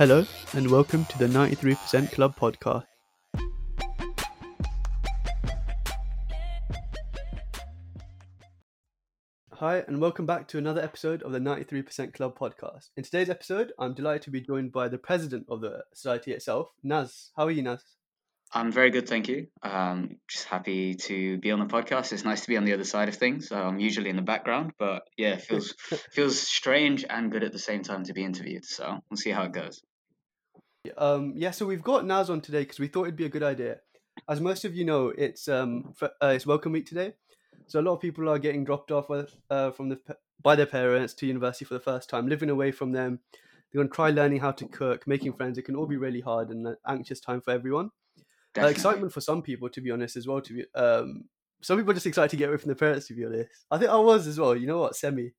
Hello, and welcome to the 93% Club podcast. Hi, and welcome back to another episode of the 93% Club podcast. In today's episode, I'm delighted to be joined by the president of the society itself, Naz. How are you, Naz? I'm very good, thank you. Um, just happy to be on the podcast. It's nice to be on the other side of things. I'm usually in the background, but yeah, it feels feels strange and good at the same time to be interviewed. So we'll see how it goes. Um, yeah, so we've got Naz on today because we thought it'd be a good idea. As most of you know, it's um, for, uh, it's Welcome Week today, so a lot of people are getting dropped off with, uh, from the by their parents to university for the first time, living away from them. They're going to try learning how to cook, making friends. It can all be really hard and an anxious time for everyone. Uh, excitement for some people, to be honest, as well. To be, um, some people are just excited to get away from their parents. To be honest, I think I was as well. You know what, semi.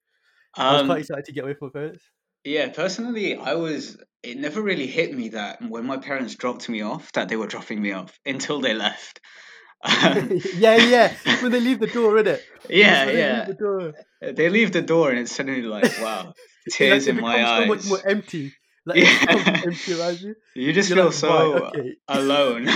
I was quite Um, excited to get away from my parents. Yeah, personally, I was. It never really hit me that when my parents dropped me off, that they were dropping me off until they left. Um, yeah, yeah. When they leave the door, innit? yeah, When they yeah. leave the door, They leave the door, and it's suddenly like, wow, tears like, it in my becomes so much eyes. more empty. Like Yeah, empty around you. you just You're feel like, so okay. alone.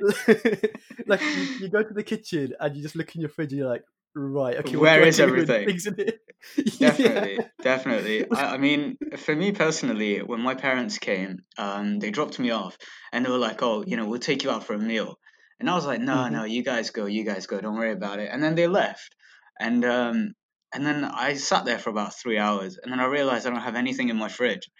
like you, you go to the kitchen and you just look in your fridge and you're like, right, okay, Where is everything? things in here? yeah. Definitely, definitely. I, I mean, for me personally, when my parents came, um, they dropped me off and they were like, "Oh, you know, we'll take you out for a meal." And I was like, "No, hmm no, you guys go, you guys go. Don't worry about it." And then they left, and um, and then I sat there for about three hours, and then I realized I don't have anything in my fridge,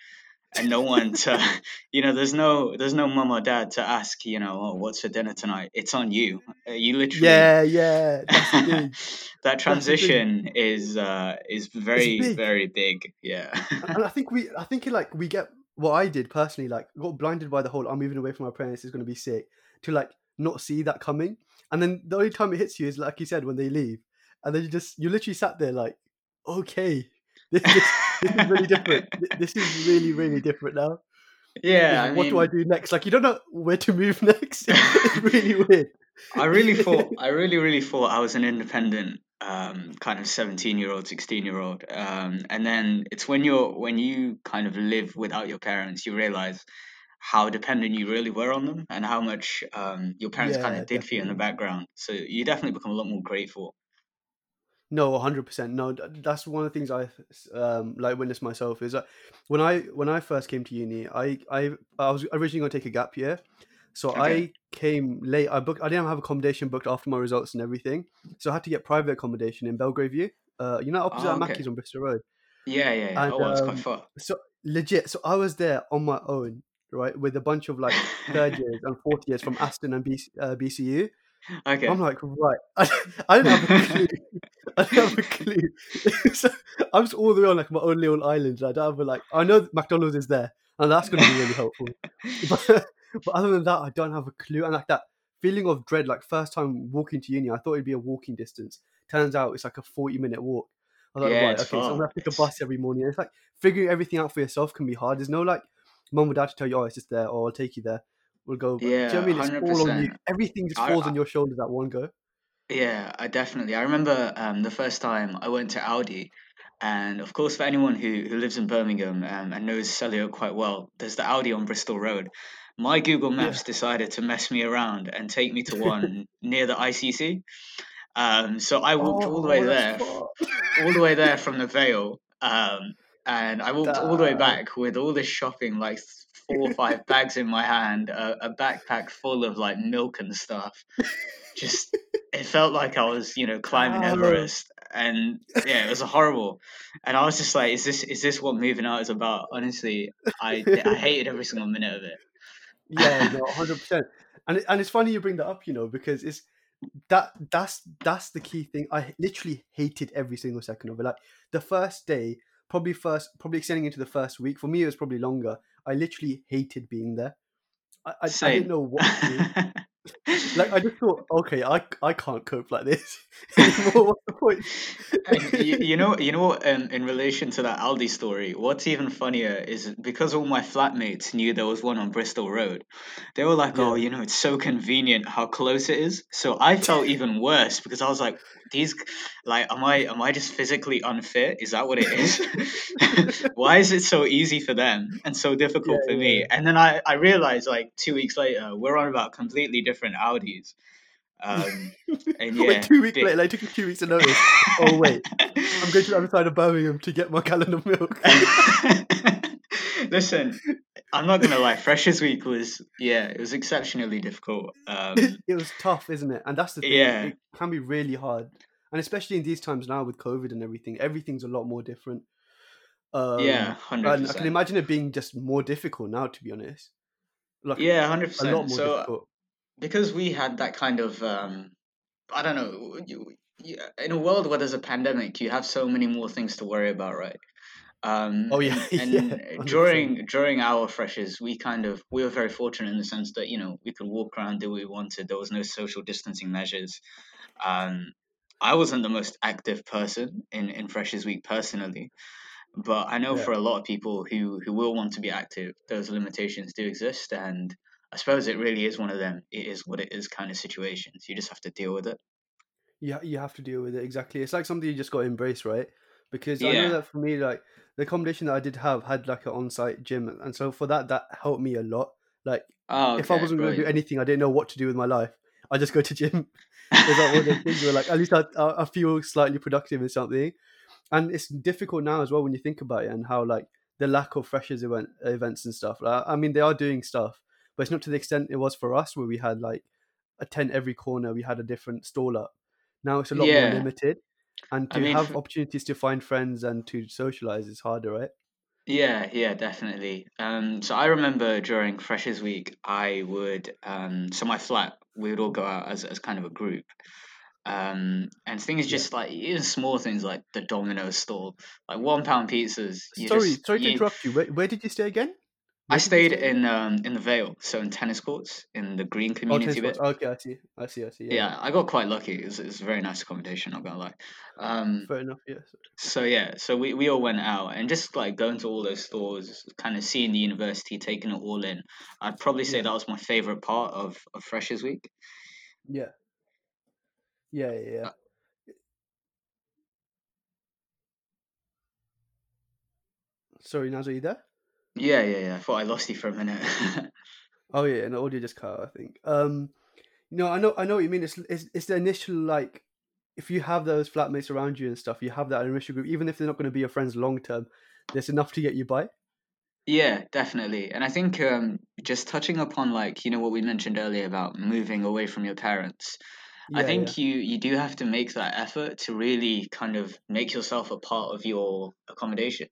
and no one to, you know, there's no, there's no mum or dad to ask, you know, "Oh, what's for dinner tonight?" It's on you. Uh, You literally Yeah, yeah. That's the thing. that That's the thing. transition is uh is very big. very big yeah And and I think we, I think like we get what I did personally, like got blinded by the whole I'm moving away from my parents is going to be sick to like not see that coming. And then the only time it hits you is like you said when they leave, and then you just you literally sat there like, okay, this this, this is really different. This is really really different now. yeah i what do I do next? Like you don't know where to move next. it's really weird. i really thought i really really thought i was an independent um kind of 17 year old 16 year old um and then it's when you're when you kind of live without your parents you realize how dependent you really were on them and how much um your parents kind of did for you in the background so you definitely become a lot more grateful No, hundred percent. No, that's one of the things I um like witnessed myself is that when I when I first came to uni, I I I was originally going to take a gap year, so okay I came late. I booked. I didn't have accommodation booked after my results and everything, so I had to get private accommodation in Belgrave View. Uh, you know, opposite oh okay Mackey's on Bristol Road, yeah yeah yeah and oh well quite um, far so legit. So I was there on my own, right, with a bunch of like third years and fourth years from Aston and BC, uh, BCU. okay I'm like, right. I, I didn't have. I didn't have a clue. so I'm just all the way on like my own little island. I don't have a, like I know McDonald's is there, and that's going to be really helpful. But, but other than that, I don't have a clue. And like that feeling of dread, like first time walking to uni, I thought it'd be a walking distance. Turns out it's like a 40 minute walk. I was like, yeah right, okay, so I'm gonna have to take a bus every morning. It's like figuring everything out for yourself can be hard. There's no like mum or dad to tell you, oh, it's just there, or I'll take you there. We'll go. Do you know I yeah mean? It's all on you. 100% Everything just I, falls I on your shoulders at one go. Yeah, I definitely. I remember um, the first time I went to Aldi, and of course, for anyone who, who lives in Birmingham um, and knows Selly quite well, there's the Aldi on Bristol Road. My Google Yeah. Maps decided to mess me around and take me to one near the ICC. Um, so I walked all the way Oh, there, all the way there from the Vale, um, and I walked all the way back with all this shopping, like four or five bags in my hand, a, a backpack full of like milk and stuff just it felt like I was, you know, climbing Damn. Everest, and yeah, it was horrible. And I was just like, "Is this is this what moving out is about?" Honestly, I I hated every single minute of it. yeah, no, hundred percent. And it- and it's funny you bring that up, you know, because it's that that's that's the key thing. I literally hated every single second of it. Like the first day, probably first, probably extending into the first week. For me, it was probably longer. I literally hated being there. I I, I didn't know what to do. Like I just thought, okay, I I can't cope like this. What's the point? You, you know, you know, what, um, in relation to that Aldi story, what's even funnier is because all my flatmates knew there was one on Bristol Road, they were like, "Oh, you know, it's so convenient how close it is." So I felt even worse because I was like, these like am I am I just physically unfit? Is that what it is? Why is it so easy for them and so difficult Yeah, for me? And then I I realized like two weeks later we're on about completely different Aldis. Um, and yeah, wait, two weeks later, like, it took two weeks to notice. Oh, wait. I'm going to the other side of Birmingham to get my gallon of milk. Listen, I'm not gonna lie. Freshers Week was yeah, it was exceptionally difficult. Um, it was tough, isn't it? And that's the thing. Yeah. It can be really hard, and especially in these times now with COVID and everything, everything's a lot more different. Um, yeah, hundred and I can imagine it being just more difficult now. To be honest, like Yeah, hundred percent. a lot more. So difficult. because we had that kind of um, I don't know. You, you, in a world where there's a pandemic, you have so many more things to worry about, right? Um, Oh, yeah, and, yeah, during during our freshers, we kind of we were very fortunate in the sense that you know we could walk around do what we wanted. There was no social distancing measures. Um, I wasn't the most active person in in Freshers Week personally, but I know Yeah. for a lot of people who who will want to be active, those limitations do exist, and I suppose it really is one of them. It is what it is kind of situations. You just have to deal with it. you you have to deal with it exactly. It's like something you just got to embrace, right? Because I know that for me, like the accommodation that I did have had like an on-site gym, and so for that, that helped me a lot. Like Oh, if I wasn't going to do anything, I didn't know what to do with my life. I just go to gym. It's like one of those things where like at least I, I I feel slightly productive in something, and it's difficult now as well when you think about it and how like the lack of freshers event events and stuff. Like, I mean, they are doing stuff, but it's not to the extent it was for us where we had like a tent every corner. We had a different stall up. Now it's a lot Yeah. more limited, and I to mean, have opportunities to find friends and to socialize is harder, right? Yeah, yeah, definitely. Um, so I remember during Freshers Week, I would um, so my flat, we would all go out as as kind of a group. Um, and things Yeah. just like even small things like the Domino's stall, like one pound pizzas. Sorry, just, sorry to you- interrupt you. Where, where did you stay again? I Where did you stayed in um in the Vale, so in tennis courts in the green Oh, community tennis bit. Okay, I see. I see. I see. Yeah, Yeah, I got quite lucky. It was, it was a very nice accommodation, not gonna lie. Um, fair enough. Yes. so yeah, so we, we all went out and just like going to all those stores, kind of seeing the university, taking it all in. I'd probably say Yeah. that was my favorite part of, of Freshers Week. Yeah. Yeah, yeah, yeah. Uh, Sorry, Naz, are you there? Yeah, yeah, yeah. I thought I lost you for a minute. Oh yeah, and the audio just cut out, I think. Um no, I know I know what you mean. It's it's it's the initial like if you have those flatmates around you and stuff, you have that initial group, even if they're not going to be your friends long term, there's enough to get you by. yeah, definitely. And I think um, just touching upon like you know what we mentioned earlier about moving away from your parents. I Yeah, think you you do have to make that effort to really kind of make yourself a part of your accommodation.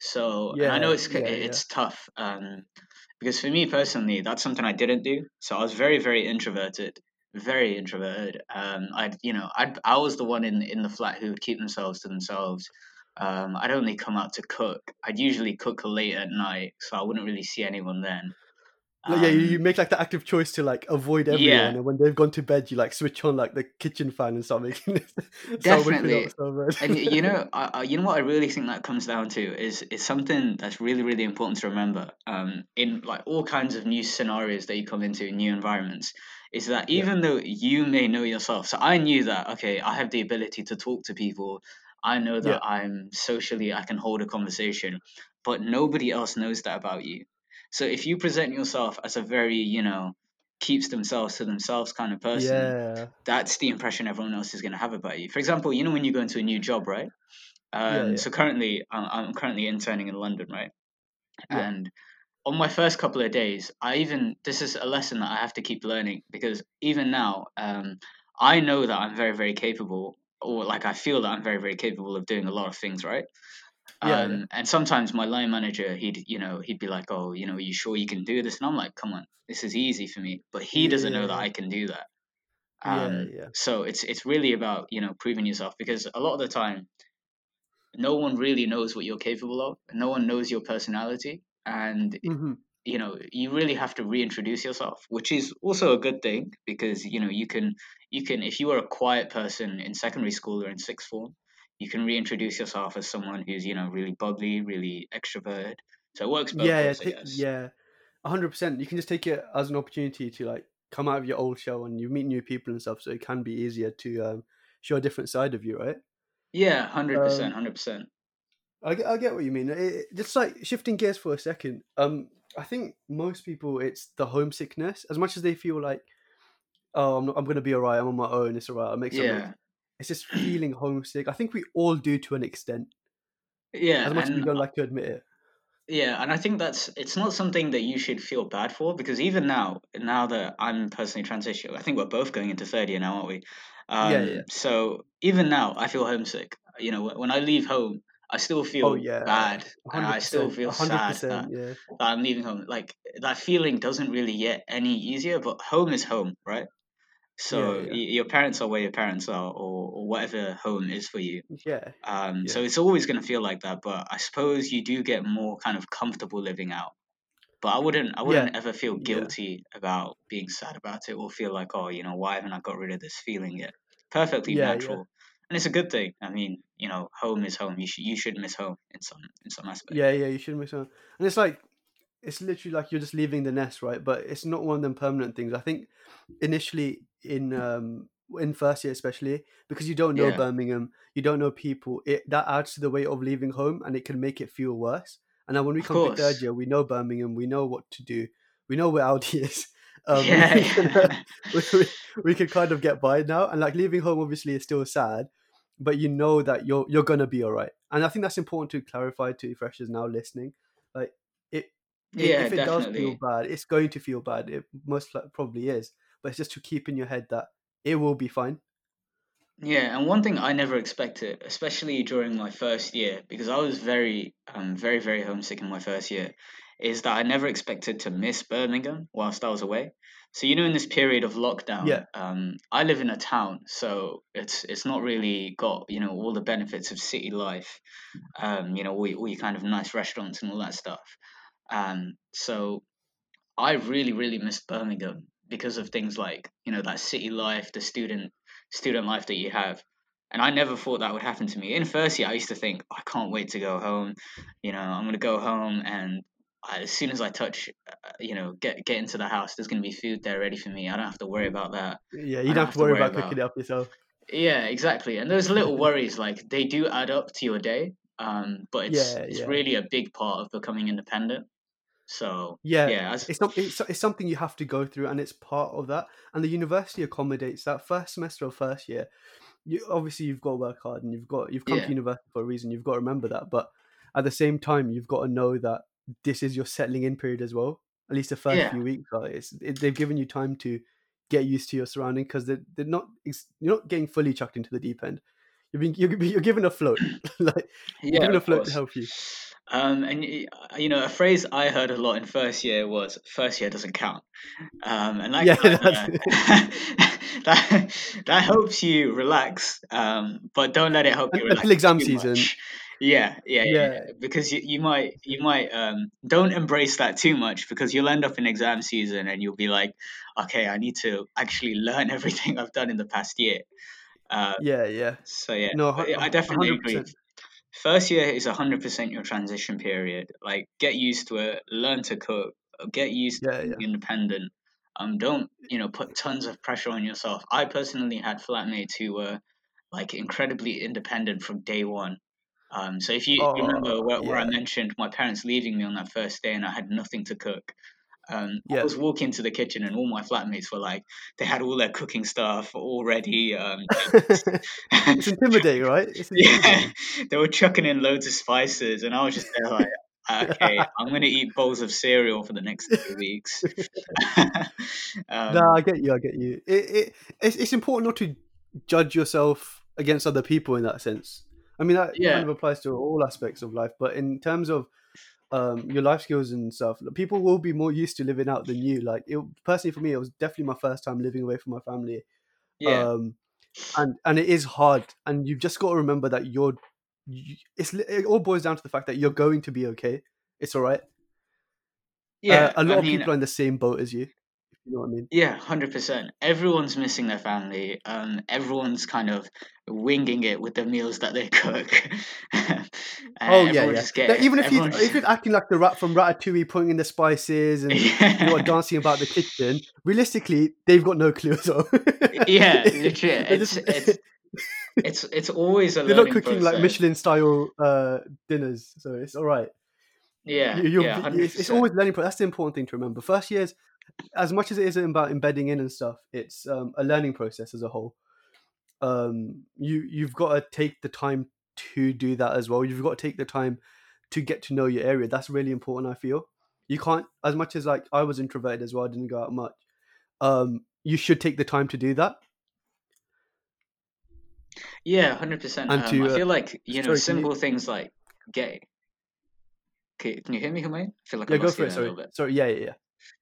So, and I know Yeah, it's yeah, yeah. it's tough um, because for me personally, that's something I didn't do. So I was very very introverted, very introverted. Um, I you know I I was the one in in the flat who would keep themselves to themselves. Um, I'd only come out to cook. I'd usually cook late at night, so I wouldn't really see anyone then. Like, yeah, you, Um, make like the active choice to like avoid everyone, yeah, and when they've gone to bed, you like switch on like the kitchen fan and start making whipping definitely. And you know, you know what I really think that comes down to is is something that's really really important to remember. Um, in like all kinds of new scenarios that you come into, new environments, is that yeah, even though you may know yourself, so I knew that okay, I have the ability to talk to people. I know yeah, that I'm socially, I can hold a conversation, but nobody else knows that about you. So if you present yourself as a very, you know, keeps themselves to themselves kind of person, yeah, that's the impression everyone else is going to have about you. For example, you know when you go into a new job, right? yeah, Um, yeah, so currently, I'm, I'm currently interning in London, right? yeah, And on my first couple of days, I even this is a lesson that I have to keep learning because even now, um, I know that I'm very, very capable, or like I feel that I'm very, very capable of doing a lot of things, right? Yeah, yeah, Um, and sometimes my line manager, he'd you know he'd be like, "Oh, you know, are you sure you can do this?" And I'm like, "Come on, this is easy for me." But he doesn't know that I can do that. yeah, Um, yeah, so it's it's really about you know proving yourself because a lot of the time no one really knows what you're capable of. No one knows your personality, and hmm you know you really have to reintroduce yourself, which is also a good thing because you know you can you can if you are a quiet person in secondary school or in sixth form, you can reintroduce yourself as someone who's you know really bubbly, really extroverted. So it works both yeah, yeah, ways, guess. yeah, hundred percent. You can just take it as an opportunity to like come out of your old shell and you meet new people and stuff. So it can be easier to um, show a different side of you, right? Yeah, hundred percent, Um, hundred percent. I get, I get what you mean. It, just like shifting gears for a second. Um, I think most people it's the homesickness. As much as they feel like, oh, I'm, not, I'm gonna be alright. I'm on my own. It's alright. I'll make something. Yeah, It's just feeling homesick. I think we all do to an extent, yeah, as much as we don't like to admit it. Yeah, and I think that's it's not something that you should feel bad for because even now, now that I'm personally transitioning, I think we're both going into third year now, aren't we? Um, Yeah, yeah. So even now, I feel homesick. You know, when I leave home, I still feel Oh yeah, bad, and I still feel sad that. Yeah, that I'm leaving home. Like that feeling doesn't really get any easier, but home is home, right? Yeah, So y- your parents are where your parents are, or, or whatever home is for you. yeah, Um, yeah, so it's always going to feel like that, but I suppose you do get more kind of comfortable living out. But I wouldn't, I wouldn't ever feel yeah, guilty about being sad about it, or feel like, oh, you know, why haven't I got rid of this feeling yet? Perfectly yeah, yeah, natural, and it's a good thing. I mean, you know, home is home. You should, you should miss home in some, in some aspect. yeah, yeah. You shouldn't miss home, And it's like it's literally like you're just leaving the nest, right? But it's not one of them permanent things. I think initially in um in first year especially because you don't know Yeah, Birmingham, you don't know people. It that adds to the weight of leaving home, and it can make it feel worse. And then when we of come to third year, we know Birmingham, we know what to do, we know where Aldi is. Um, we Yeah, can we, we we can kind of get by now, and like leaving home obviously is still sad, but you know that you're you're gonna be all right. And I think that's important to clarify to freshers now listening. Like it, yeah, if it does feel bad, it's going to feel bad. It most probably is, but it's just to keep in your head that it will be fine. Yeah, and one thing I never expected, especially during my first year, because I was very, um, very, very homesick in my first year, is that I never expected to miss Birmingham whilst I was away. So you know, in this period of lockdown, Yeah, um, I live in a town, so it's it's not really got you know all the benefits of city life, um, you know, all, all your kind of nice restaurants and all that stuff. Um, so I really, really missed Birmingham because of things like you know that city life, the student student life that you have. And I never thought that would happen to me. In first year, I used to think, I can't wait to go home. You know, I'm gonna go home, and I, as soon as I touch, uh, you know, get get into the house, there's gonna be food there ready for me. I don't have to worry about that. yeah. You don't don't have to to worry worry about about cooking it up yourself. yeah, exactly. And those little worries, like they do add up to your day. Um, but it's Yeah, it's yeah. really a big part of becoming independent. So Yeah, yeah, it's not. It's, it's something you have to go through, and it's part of that. And the university accommodates that first semester of first year. You obviously you've got to work hard, and you've got you've come to yeah, university for a reason. You've got to remember that, but at the same time, you've got to know that this is your settling in period as well. At least the first yeah, few weeks, are. It's it, they've given you time to get used to your surrounding because they're, they're not you're not getting fully chucked into the deep end. You're being you're, you're given a float, like you're yeah, given a float to help you. Um, and you know, a phrase I heard a lot in first year was "first year doesn't count," um, and that Yeah, kind of that that helps you relax, um, but don't let it help you Un- until relax exam too season. much. Yeah, yeah, yeah, Yeah, yeah. Because you, you might you might um, don't embrace that too much because you'll end up in exam season and you'll be like, okay, I need to actually learn everything I've done in the past year. Uh, yeah, yeah. so yeah, No, but hu- yeah, I definitely hundred agree. First year is hundred percent your transition period. Like get used to it, learn to cook, get used to being yeah. independent. Um, don't you know put tons of pressure on yourself. I personally had flatmates who were like incredibly independent from day one. Um, so if you, you remember Oh, where, where I mentioned my parents leaving me on that first day and I had nothing to cook, um, I was walking to the kitchen and all my flatmates were like, they had all their cooking stuff already. Um, it's intimidating, right? It's yeah, they were chucking in loads of spices, and I was just there like, okay, I'm gonna eat bowls of cereal for the next three weeks. no, um, I get you. I get you. It, it it's, it's important not to judge yourself against other people in that sense. I mean, that kind of applies to all aspects of life, but in terms of um, your life skills and stuff, people will be more used to living out than you. Like, it, personally, for me, it was definitely my first time living away from my family. yeah, Um, and and it is hard, and you've just got to remember that you're. You, it's it all boils down to the fact that you're going to be okay. It's all right. Uh, yeah. a lot I of mean, people are in the same boat as you. You know what I mean. Yeah, hundred percent. Everyone's missing their family. Um, everyone's kind of winging it with the meals that they cook. uh, Oh yeah, yeah. Like, even if you if you're acting like the rat from Ratatouille, putting in the spices and you know what, yeah, dancing about the kitchen, realistically, they've got no clue as well. yeah, They're it's it's it's it's always a They're not cooking like. Michelin style uh, dinners, so it's all right. Yeah, You- you're- yeah, it's, it's always learning. That's the important thing to remember. First years, as much as it isn't about embedding in and stuff, it's um, a learning process as a whole. Um, you you've got to take the time to do that as well. You've got to take the time to get to know your area. That's really important. I feel you can't as much as like I was introverted as well. I didn't go out much. Um, you should take the time to do that. Yeah, hundred percent. Um, to, I uh, feel like you know can you- simple things like gay. Okay, can you hear me, Humayun? I feel like I Yeah, go lost for it. Sorry, little bit. sorry. Yeah, yeah, yeah.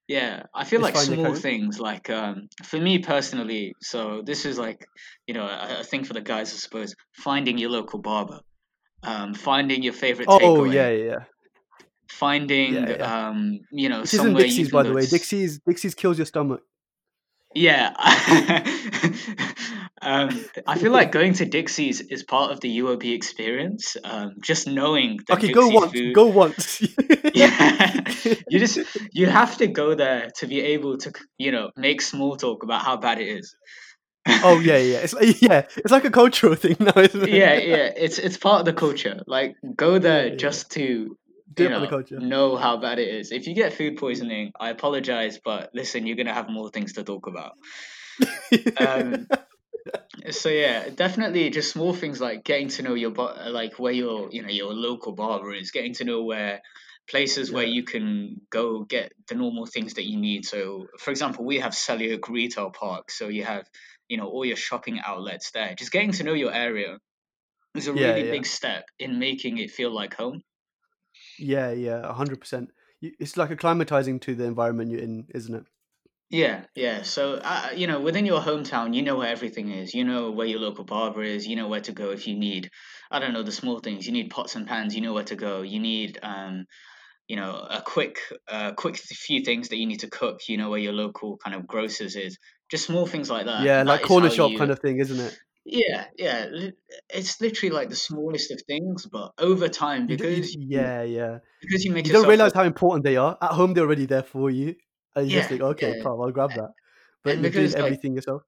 Yeah, I feel like small things like um for me personally, so this is like, you know, a, a thing for the guys, I suppose, finding your local barber, um, finding your favorite Oh, takeaway, yeah, yeah, yeah. finding Yeah, yeah. um, you know, This isn't you Dixy's, can by the way. Dixy's Dixy's kills your stomach. Yeah. um, I feel like going to Dixy's is part of the UOB experience. Um, just knowing that Okay, go Dixy's once. food Go once. Yeah. you just you have to go there to be able to you know make small talk about how bad it is oh yeah, yeah. It's like, yeah. It's like a cultural thing now, isn't it? yeah yeah it's it's part of the culture like go there Yeah, yeah. just to you know, know how bad it is if you get food poisoning i apologize but listen you're gonna have more things to talk about um, so yeah definitely just small things like getting to know your bar like where your you know your local barber is getting to know where places where you can go get the normal things that you need so for example we have Selly Oak retail park so you have you know all your shopping outlets there just getting to know your area is a Yeah, really yeah. big step in making it feel like home yeah, yeah. hundred percent. It's like acclimatizing to the environment you're in, isn't it? Yeah, yeah. So, uh, you know, within your hometown, you know where everything is. You know where your local barber is. You know where to go if you need, I don't know, the small things. You need pots and pans. You know where to go. You need, um, you know, a quick, uh, quick few things that you need to cook. You know where your local kind of grocers is. Just small things like that. yeah, That like corner shop you- kind of thing, isn't it? Yeah, yeah. It's literally like the smallest of things, but over time, You d- you- because you- yeah, yeah. because you make You don't realize how important they are. At home, they're already there for you, and you just Yeah, think, okay, yeah. I'll grab that. But you're doing because, like, everything yourself.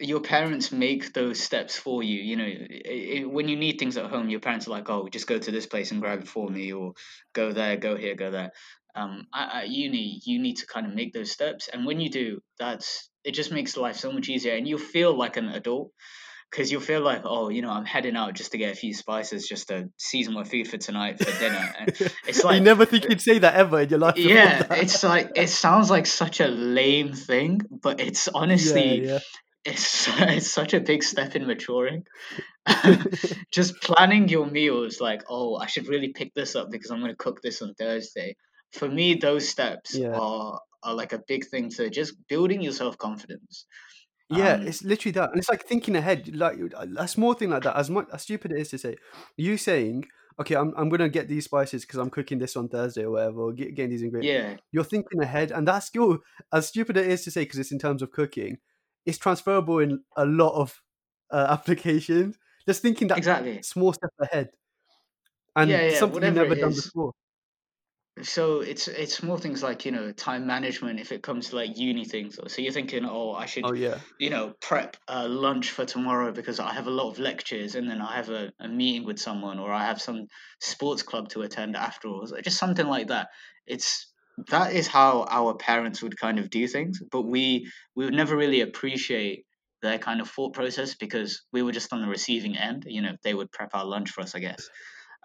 your parents make those steps for you. You know, i i when you need things at home, your parents are like, "Oh, just go to this place and grab it for me," or "Go there, go here, go there." Um, at, at uni, you need to kind of make those steps, and when you do, that's it. Just makes life so much easier, and you feel like an adult because you'll feel like, "Oh, you know, I'm heading out just to get a few spices, just to season my food for tonight for dinner." And it's you never think you'd say that ever in your life. yeah, it's like it sounds like such a lame thing, but it's honestly yeah, it's it's such a big step in maturing. Just planning your meals, like, oh, I should really pick this up because I'm going to cook this on Thursday. For me, those steps Yeah. are are like a big thing to just building your self confidence. Yeah, Um, it's literally that, and it's like thinking ahead. Like a small thing like that, as much as stupid it is to say, you saying, "Okay, I'm I'm gonna get these spices because I'm cooking this on Thursday or whatever, or get, getting these ingredients." Yeah, You're thinking ahead, and that skill, as stupid it is to say, because it's in terms of cooking, it's transferable in a lot of uh, applications. Just thinking that exactly. small step ahead, and Yeah, yeah, something you've never done before. So it's it's small things like you know time management. If it comes to like uni things, so you're thinking, oh, I should Oh yeah, you know, prep uh, lunch for tomorrow because I have a lot of lectures and then I have a, a meeting with someone or I have some sports club to attend afterwards, or just something like that. It's that is how our parents would kind of do things, but we we would never really appreciate their kind of thought process because we were just on the receiving end. You know, they would prep our lunch for us, I guess.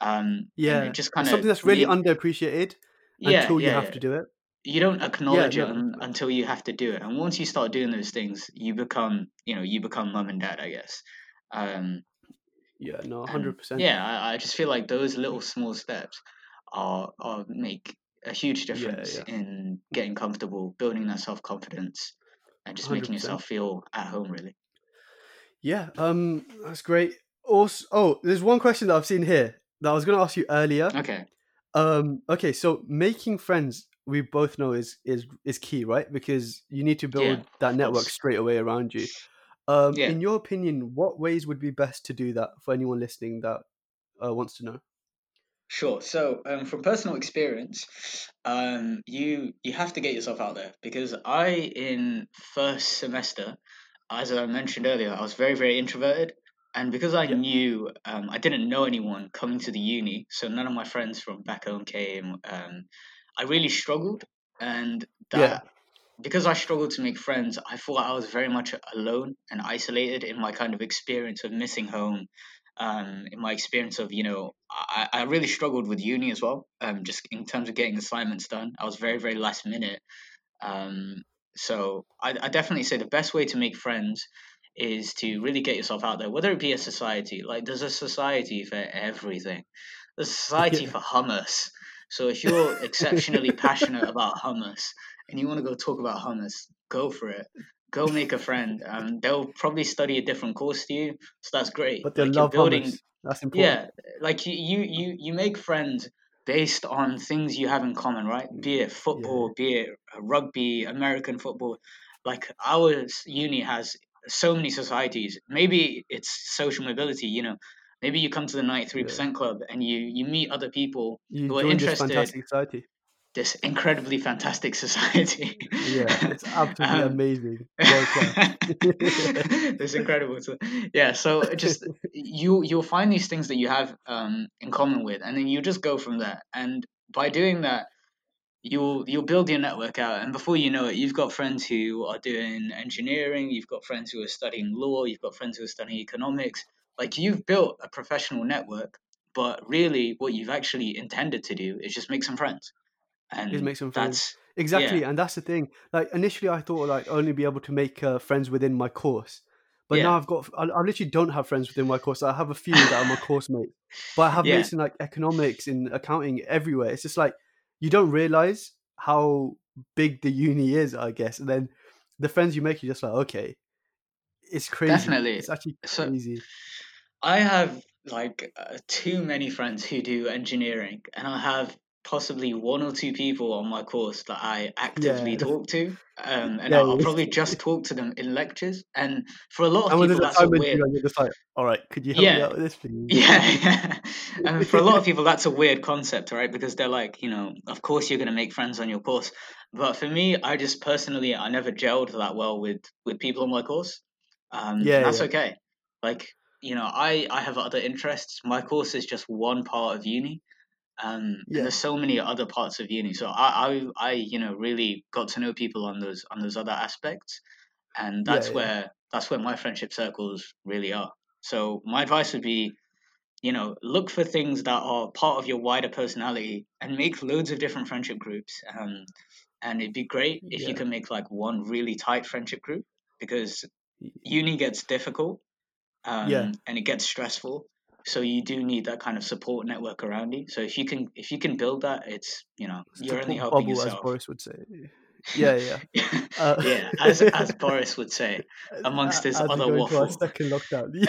Um, yeah. it just kind of something that's really underappreciated yeah, until you yeah, have yeah to do it. you don't acknowledge no, it un- until you have to do it and once you start doing those things you become you know you become mum and dad i guess um Yeah, no, hundred percent. yeah I, I just feel like those little small steps are are make a huge difference in getting comfortable building that self-confidence and just making 100%. yourself feel at home really Yeah, um, that's great. Also, oh, there's one question that I've seen here that I was going to ask you earlier. okay Um, okay, so making friends, we both know is is is key, right? Because you need to build Yeah, that network straight away around you. Um, Yeah. in your opinion, what ways would be best to do that for anyone listening that uh, wants to know? Sure. So, um, from personal experience, um, you you have to get yourself out there because I, in first semester, as I mentioned earlier, I was very very introverted. And because I Yeah. knew um, I didn't know anyone coming to the uni, so none of my friends from back home came. Um, I really struggled, and that Yeah. because I struggled to make friends, I thought I was very much alone and isolated in my kind of experience of missing home. Um, in my experience of, you know, I, I really struggled with uni as well. Um, just in terms of getting assignments done, I was very, very last minute. Um, so I, I definitely say the best way to make friends is to really get yourself out there, whether it be a society. Like there's a society for everything. There's a society Yeah. for hummus. So if you're exceptionally passionate about hummus and you want to go talk about hummus, go for it. Go make a friend. Um, they'll probably study a different course to you, so that's great. But they Like love building, hummus. That's important. yeah, like you, you you you make friends based on things you have in common, right? Be it football, be it rugby, American football. Like our uni has so many societies. Maybe it's social mobility. You know, maybe you come to the ninety three percent club and you you meet other people You who are join this interested. fantastic society. This incredibly fantastic society. Yeah, it's absolutely Um, amazing. It's incredible. So, yeah, so just you you'll find these things that you have um, in common with, and then you just go from there. And by doing that, you'll you'll build your network out, and before you know it, you've got friends who are doing engineering, you've got friends who are studying law, you've got friends who are studying economics. Like you've built a professional network, but really, what you've actually intended to do is just make some friends, Just and make some friends. that's Exactly, yeah, and that's the thing. Like initially, I thought like only be able to make uh, friends within my course, but now I've got. I, I literally don't have friends within my course. I have a few that are my course mates, but I have yeah. mates in like economics, in accounting, everywhere. It's just like you don't realize how big the uni is, I guess. And then the friends you make, you're just like, okay, it's crazy. Definitely. It's actually So crazy. I have like uh, too many friends who do engineering, and I have possibly one or two people on my course that I actively Yeah, talk to, um, and yeah. I'll, I'll probably just talk to them in lectures. And for a lot of And people, that's a weird, you're just like, all right, could you help me out with this, please? yeah, yeah. And for a lot of people, that's a weird concept, right? Because they're like, you know, of course you're going to make friends on your course. But for me, I just personally, I never gelled that well with with people on my course, um, and Yeah, that's yeah, okay. Like, you know, I I have other interests. My course is just one part of uni, um, and there's so many other parts of uni. So I I, I you know really got to know people on those on those other aspects, and that's yeah. where that's where my friendship circles really are. So my advice would be you know look for things that are part of your wider personality and make loads of different friendship groups um, and it'd be great if you can make like one really tight friendship group because uni gets difficult Yeah. um, and it gets stressful so you do need that kind of support network around you so if you can if you can build that it's you know you're only helping bubble, as Boris would say. Yeah, yeah. Uh, yeah as as boris would say amongst his other go into our waffle second lockdown.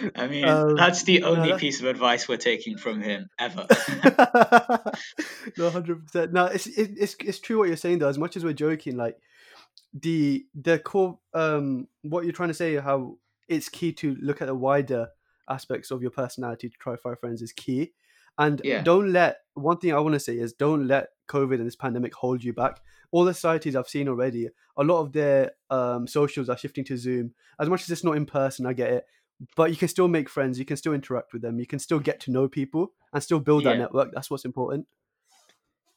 Yeah. I mean, um, that's the no, only that's piece of advice we're taking from him ever. no, hundred percent. No, it's it, it's it's true what you're saying though. As much as we're joking, like the the core um what you're trying to say how it's key to look at the wider aspects of your personality to try find friends is key. And Yeah. don't let one thing i want to say is don't let covid and this pandemic hold you back. All the societies i've seen already a lot of their um socials are shifting to zoom. As much as it's not in person i get it. But you can still make friends you can still interact with them you can still get to know people and still build that network. That's what's important.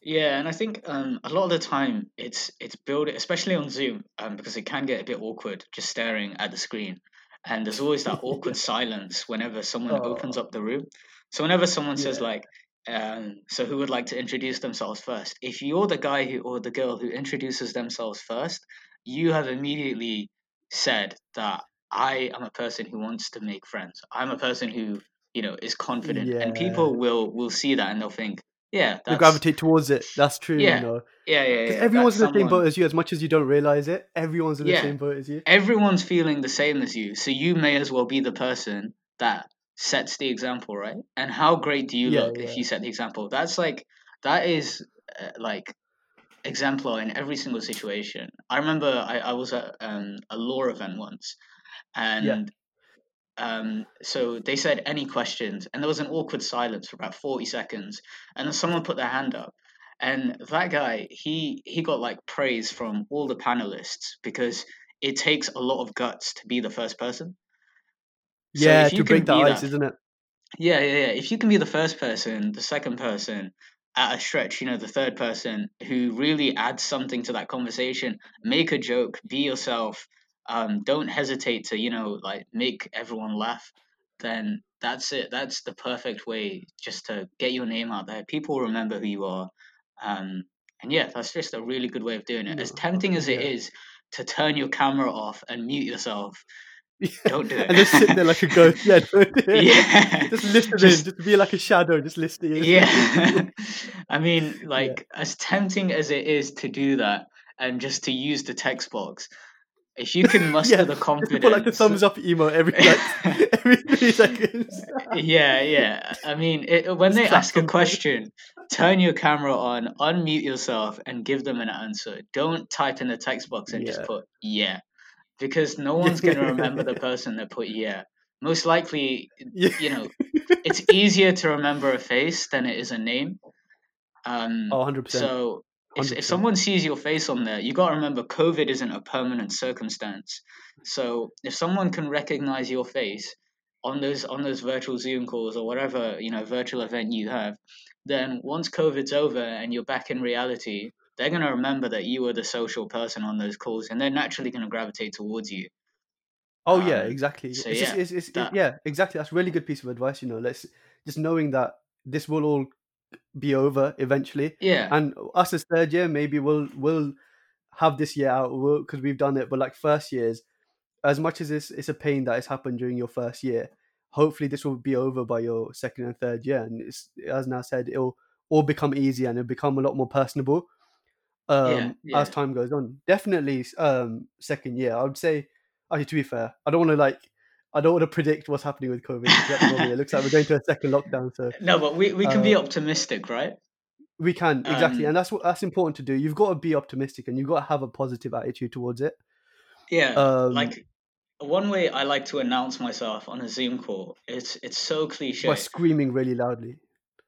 Yeah, and I think um, a lot of the time it's it's building, especially on Zoom, um, because it can get a bit awkward just staring at the screen, and there's always that awkward silence whenever someone opens oh up the room. So whenever someone says like, um, "So who would like to introduce themselves first? If you're the guy who or the girl who introduces themselves first, you have immediately said that I am a person who wants to make friends. I'm a person who you know is confident, and people will will see that and they'll think, yeah, they gravitate towards it that's true you yeah, know yeah, yeah, yeah. everyone's in the same boat as you as much as you don't realize it everyone's in the same boat as you everyone's feeling the same as you, so you may as well be the person that sets the example, right? And how great do you yeah look if you set the example? That's like that is uh, like exemplar in every single situation. I remember I, I was at um, a law event once, yeah and um, so they said any questions, and there was an awkward silence for about forty seconds, and then someone put their hand up, and that guy he he got like praise from all the panelists because it takes a lot of guts to be the first person. So Yeah, to break be ice, isn't it? yeah, yeah, yeah. If you can be the first person, the second person, at a stretch, you know, the third person who really adds something to that conversation, make a joke, be yourself, um, don't hesitate to, you know, like make everyone laugh, then that's it. That's the perfect way just to get your name out there. People remember who you are. Um, and yeah, that's just a really good way of doing it. As tempting as it yeah. is to turn your camera off and mute yourself, don't do it. and just sit there like a ghost. Yeah, do yeah. just listening, Just just be like a shadow, just listening. yeah. I mean, yeah. like, as tempting as it is to do that and just to use the text box, if you can muster yeah, the to put like the thumbs up emote every like every three seconds. yeah, yeah. I mean, it, when just they ask a question, turn your camera on, unmute yourself, and give them an answer. Don't type in the text box and just put yeah, because no one's going to remember the person that put yeah. Most likely, yeah. you know, it's easier to remember a face than it is a name. Um, Oh, 100%. so if, if someone sees your face on there, you got to remember COVID isn't a permanent circumstance. So if someone can recognize your face on those on those virtual Zoom calls or whatever you know virtual event you have, then once COVID's over and you're back in reality, they're going to remember that you were the social person on those calls, and they're naturally going to gravitate towards you. Oh yeah, Um, exactly. so It's just yeah, it's, it's it, that yeah, exactly. That's a really good piece of advice. You know, let's just knowing that this will all be over eventually, yeah. And us as third year, maybe we'll we'll have this year out because we've done it. But like first years, as much as it's it's a pain that has happened during your first year, hopefully this will be over by your second and third year, and it's as now said, it'll all become easier and it'll become a lot more personable yeah um as time goes on. Definitely um second year i would say actually to be fair i don't want to like i don't want to predict what's happening with covid because at the moment it looks like we're going to a second lockdown so no, but we we can be uh optimistic, right? we can exactly Um, and that's what that's important to do. You've got to be optimistic and you've got to have a positive attitude towards it. Yeah, um like one way I like to announce myself on a Zoom call, it's it's so cliche. by screaming really loudly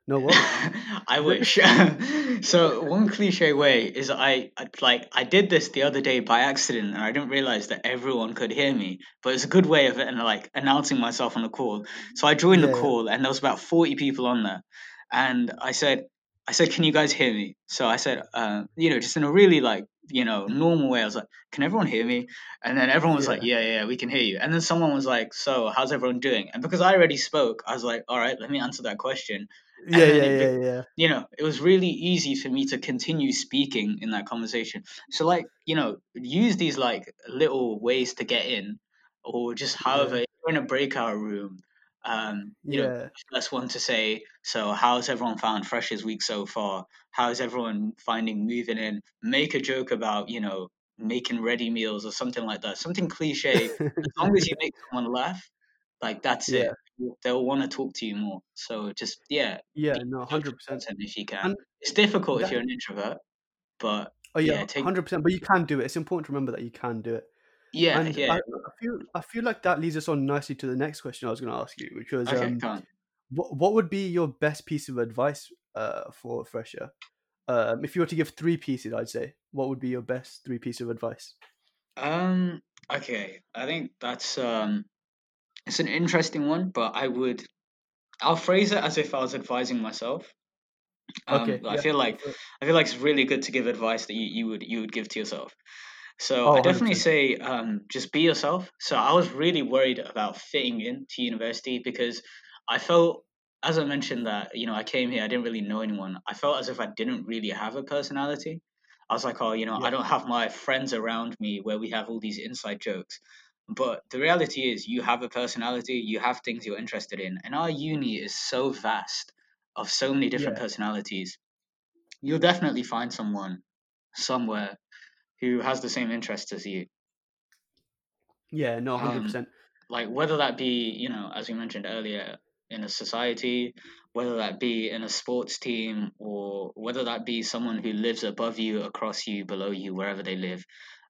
no what I wish. so one cliche way is I, I like I did this the other day by accident and I didn't realize that everyone could hear me. But it's a good way of and like announcing myself on a call. So I joined the yeah yeah call and there was about forty people on there, and I said I said, "Can you guys hear me?" So I said, uh, you know, just in a really like you know normal way. I was like, "Can everyone hear me?" And then everyone was like, yeah "Yeah, yeah, we can hear you." And then someone was like, "So how's everyone doing?" And because I already spoke, I was like, "All right, let me answer that question." Yeah yeah it yeah yeah. you know it was really easy for me to continue speaking in that conversation. So like you know use these like little ways to get in or just however yeah you're in a breakout room um you know yeah. first one to say so how's everyone found freshers week so far? How's everyone finding moving in? Make a joke about you know making ready meals or something like that something cliche. As long as you make someone laugh like that's yeah. it they'll want to talk to you more so just yeah yeah no 100% if you can. and It's difficult if you're an introvert, but oh yeah yeah, take 100% but you can do it it's important to remember that you can do it yeah, And yeah. I, I feel I feel like that leads us on nicely to the next question I was going to ask you, which was Okay, um, what what would be your best piece of advice uh, for a fresher? Um, if you were to give three pieces, I'd say what would be your best three piece of advice? Um, okay, I think that's um, it's an interesting one, but I would I'll phrase it as if I was advising myself. Um, Okay, I yeah, feel like. I feel like it's really good to give advice that you, you would you would give to yourself. So Oh, I definitely 100%. say um, just be yourself. So I was really worried about fitting in to university because I felt, as I mentioned, that you know I came here, I didn't really know anyone. I felt as if I didn't really have a personality. I was like, oh, you know, Yeah, I don't have my friends around me where we have all these inside jokes. But the reality is, you have a personality, you have things you're interested in, and our uni is so vast of so many different yeah, personalities. You'll definitely find someone somewhere who has the same interests as you. yeah. No, hundred Um, percent. like whether that be, you know, as we mentioned earlier, in a society, whether that be in a sports team, or whether that be someone who lives above you, across you, below you, wherever they live.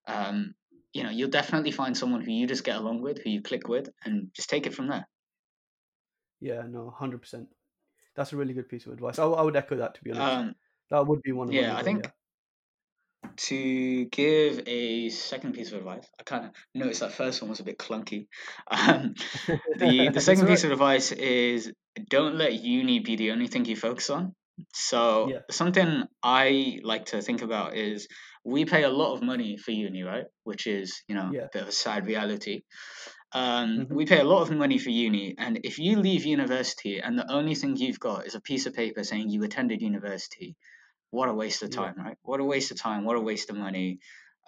Um, you know, you'll definitely find someone who you just get along with, who you click with, and just take it from there. Yeah, no, hundred percent. That's a really good piece of advice. I, I would echo that to be honest. Um, That would be one of yeah, I think Yeah, to give a second piece of advice, I kind of noticed that first one was a bit clunky. Um, the the second piece of advice is don't let uni be the only thing you focus on. So Yeah. something I like to think about is we pay a lot of money for uni, right? Which is you know Yeah. a bit of a sad reality. Um, Mhm. we pay a lot of money for uni, and if you leave university and the only thing you've got is a piece of paper saying you attended university, what a waste of Yeah. time, right? What a waste of time. What a waste of money.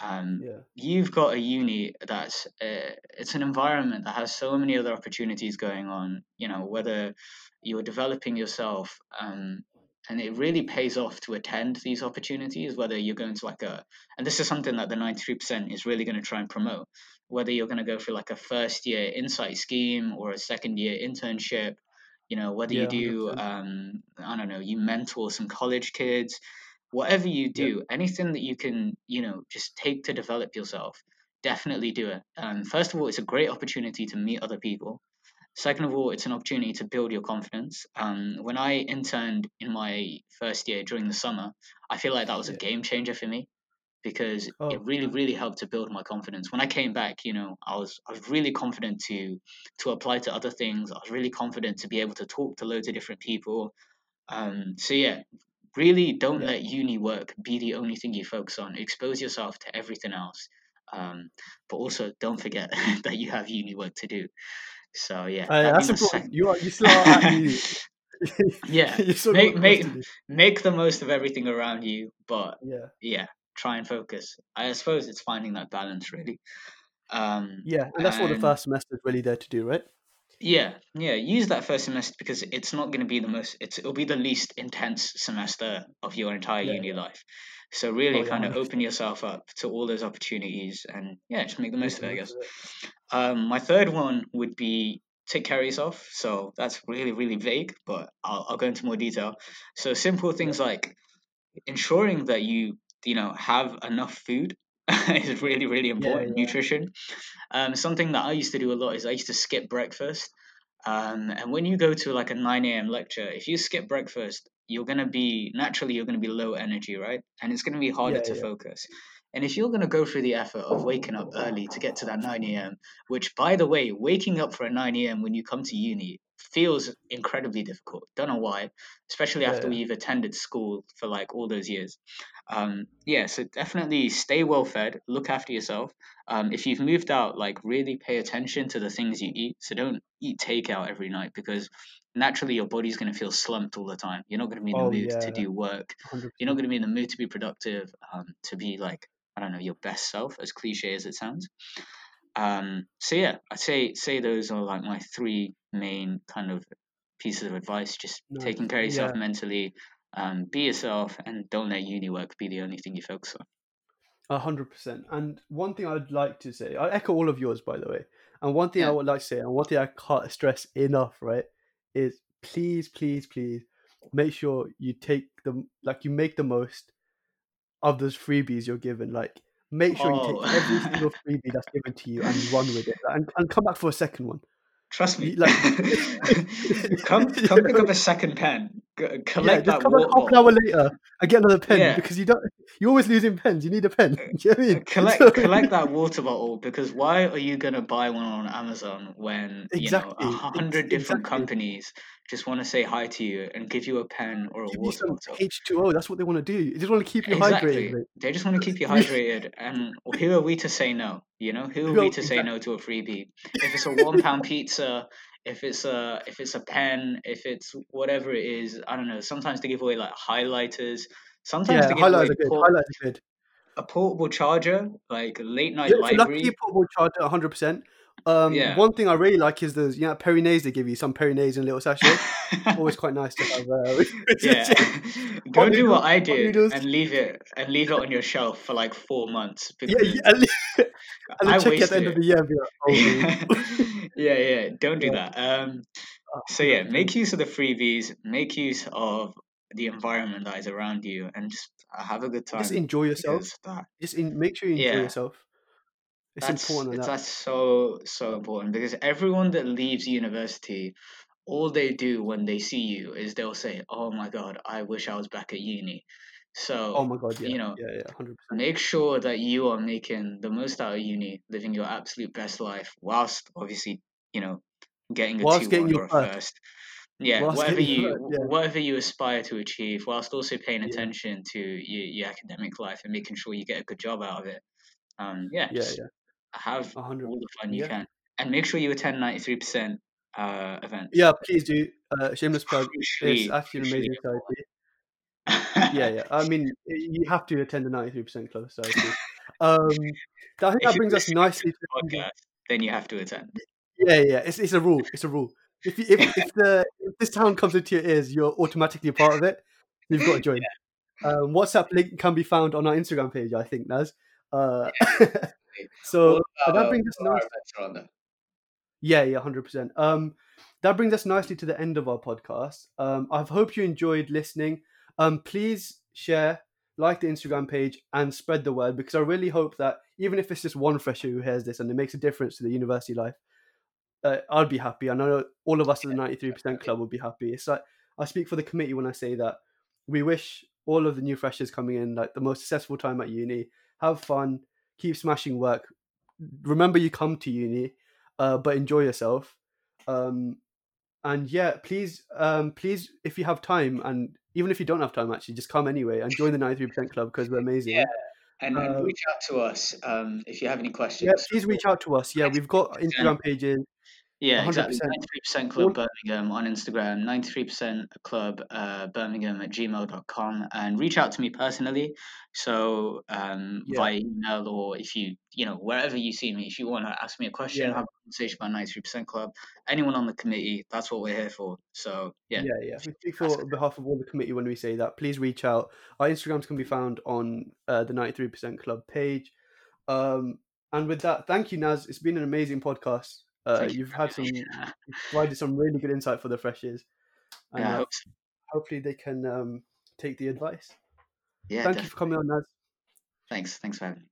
Um, Yeah. you've got a uni that's uh, it's an environment that has so many other opportunities going on. You know whether you're developing yourself, um, and it really pays off to attend these opportunities. Whether you're going to like a, and this is something that the ninety three percent is really going to try and promote. Whether you're going to go for like a first year insight scheme or a second year internship, you know whether you do um, I don't know, you mentor some college kids, whatever you Yeah. do, anything that you can, you know, just take to develop yourself, definitely do it. Um, first of all, it's a great opportunity to meet other people. Second of all, it's an opportunity to build your confidence. Um, when I interned in my first year during the summer, I feel like that was a game changer for me because Oh, it really, really helped to build my confidence. When I came back, you know, I was I was really confident to to apply to other things. I was really confident to be able to talk to loads of different people. Um, so yeah, really don't yeah. let uni work be the only thing you focus on. Expose yourself to everything else. Um, but also don't forget that you have uni work to do. So yeah, Uh, that's important. You are you still are at uni. yeah, make make course to do. make the most of everything around you, but Yeah. yeah, try and focus. I suppose it's finding that balance really. Um, Yeah, and that's what the first semester is really there to do, right? yeah, yeah, use that first semester because it's not going to be the most. It's it'll be the least intense semester of your entire Yeah. uni life. So really, Oh yeah, kind of open yourself up to all those opportunities, and yeah, just make the most of it. I guess. Um, my third one would be take care of yourself. So that's really really vague, but I'll I'll go into more detail. So simple things like ensuring that you you know have enough food is really really important. yeah. Nutrition. Um, something that I used to do a lot is I used to skip breakfast. Um, and when you go to like a 9 a.m. lecture, if you skip breakfast, you're going to be naturally, you're going to be low energy, right? And it's going to be harder Yeah, to yeah. focus. And if you're going to go through the effort of waking up early to get to that 9 a.m., which by the way, waking up for a 9 a.m. when you come to uni feels incredibly difficult. Don't know why, especially Yeah, after yeah. we've attended school for like all those years. Um, yeah, so definitely stay well fed, look after yourself. Um, if you've moved out, like really pay attention to the things you eat. So don't eat takeout every night because naturally your body's going to feel slumped all the time. You're not going to be in the Oh mood to do work. hundred You're not going to be in the mood to be productive, um, to be like, I don't know, your best self, as cliche as it sounds. Um, so yeah, I'd say say those are like my three main kind of pieces of advice. Just Nice. taking care of yourself Yeah, mentally, um, be yourself, and don't let uni work be the only thing you focus on. a hundred percent. And one thing I'd like to say, I echo all of yours, by the way. And one thing I would like to say, and one thing I can't stress enough, right, is please, please, please make sure you take the like you make the most of those freebies you're given. Like, make sure you Oh, take every oh. single freebie that's given to you and run with it, and, and come back for a second one. trust me. Like, come come pick up a second pen. G- yeah, collect just that come back half an hour later and get another pen Yeah. because you don't. You're always losing pens. You need a pen. Do you know what I mean? Uh, collect So- collect that water bottle because why are you gonna buy one on Amazon when you know Exactly, a hundred different exactly. companies just want to say hi to you and give you a pen or a Give water bottle? H2O. That's what they want to do. They just want to keep you Exactly. hydrated. They just want to keep you hydrated, and who are we to say no? You know, who are we to say no to a freebie? If it's a one pound pizza, if it's a if it's a pen, if it's whatever it is, I don't know. Sometimes they give away like highlighters. Sometimes Yeah, they give away good. port- a portable charger, like late night Yeah, you're lucky, library. portable charger, 100. percent Um, Yeah. one thing I really like is the you know, they give you some Perinaise in a little sachet. Always quite nice to have. Uh, yeah. Go do what I do and leave it and leave it on your shelf for like four months yeah, because yeah, and, and I check it at the end of the year like, oh, yeah, yeah. Don't do Yeah. that. Um. Uh, So yeah, make use of the freebies. Make use of the environment that is around you, and just have a good time. Just enjoy yourself. Just in, make sure you enjoy Yeah. yourself. It's that's important. That. that's so so important because everyone that leaves university, all they do when they see you is they'll say, "Oh my god, I wish I was back at uni." So Oh my god, yeah, you know, yeah, yeah, hundred percent. make sure that you are making the most out of uni, living your absolute best life, whilst obviously, you know, getting a Whilst two getting one your or a first. first. Yeah, Whilst whatever you first, yeah, whatever you aspire to achieve, whilst also paying attention to your, your academic life and making sure you get a good job out of it. Um, yeah, yeah, just yeah, have a hundred. all the fun you Yeah, can, and make sure you attend ninety three percent uh events. yeah. Please do. Uh, shameless plug. It's actually an amazing society. Yeah, yeah. I mean, you have to attend the ninety-three percent club society. Um, I think if that brings us nicely to the podcast, then you have to attend. Yeah, yeah. It's it's a rule. It's a rule. If you, if if the if this town comes into your ears, you're automatically a part of it. You've got to join. Um, WhatsApp link can be found on our Instagram page. I think, Naz. Uh, so uh, that brings us all our nice. events are on there. Yeah, yeah, hundred percent. Um, that brings us nicely to the end of our podcast. Um, I hope you enjoyed listening. Um, please share, like the Instagram page, and spread the word because I really hope that even if it's just one fresher who hears this and it makes a difference to the university life, uh, I'll be happy. I know all of us in the ninety-three percent club will be happy. It's like I speak for the committee when I say that we wish all of the new freshers coming in like the most successful time at uni. Have fun, keep smashing work. Remember, you come to uni, uh, but enjoy yourself. Um, and yeah, please, um, please, if you have time, and even if you don't have time, actually, just come anyway and join the ninety-three percent club because we're amazing. Yeah, And, and Uh, reach out to us um, if you have any questions. Yeah, please reach out to us. Yeah, we've got Instagram pages. Yeah, exactly. 100%. 93% Club Birmingham on Instagram, 93% Club uh, Birmingham at gmail.com, and reach out to me personally. So, um, Yeah. via email, or if you, you know, wherever you see me, if you want to ask me a question, Yeah. have a conversation about 93% Club, anyone on the committee, that's what we're here for. So, yeah. Yeah, yeah. We speak for behalf of all the committee when we say that. Please reach out. Our Instagrams can be found on uh, the 93% Club page. Um, and with that, thank you, Naz. It's been an amazing podcast. Uh, you you've had some, provided some really good insight for the freshers. And Yeah, uh, so. hopefully they can um, take the advice. yeah thank you for coming on, Naz. Thanks. Thanks for having me.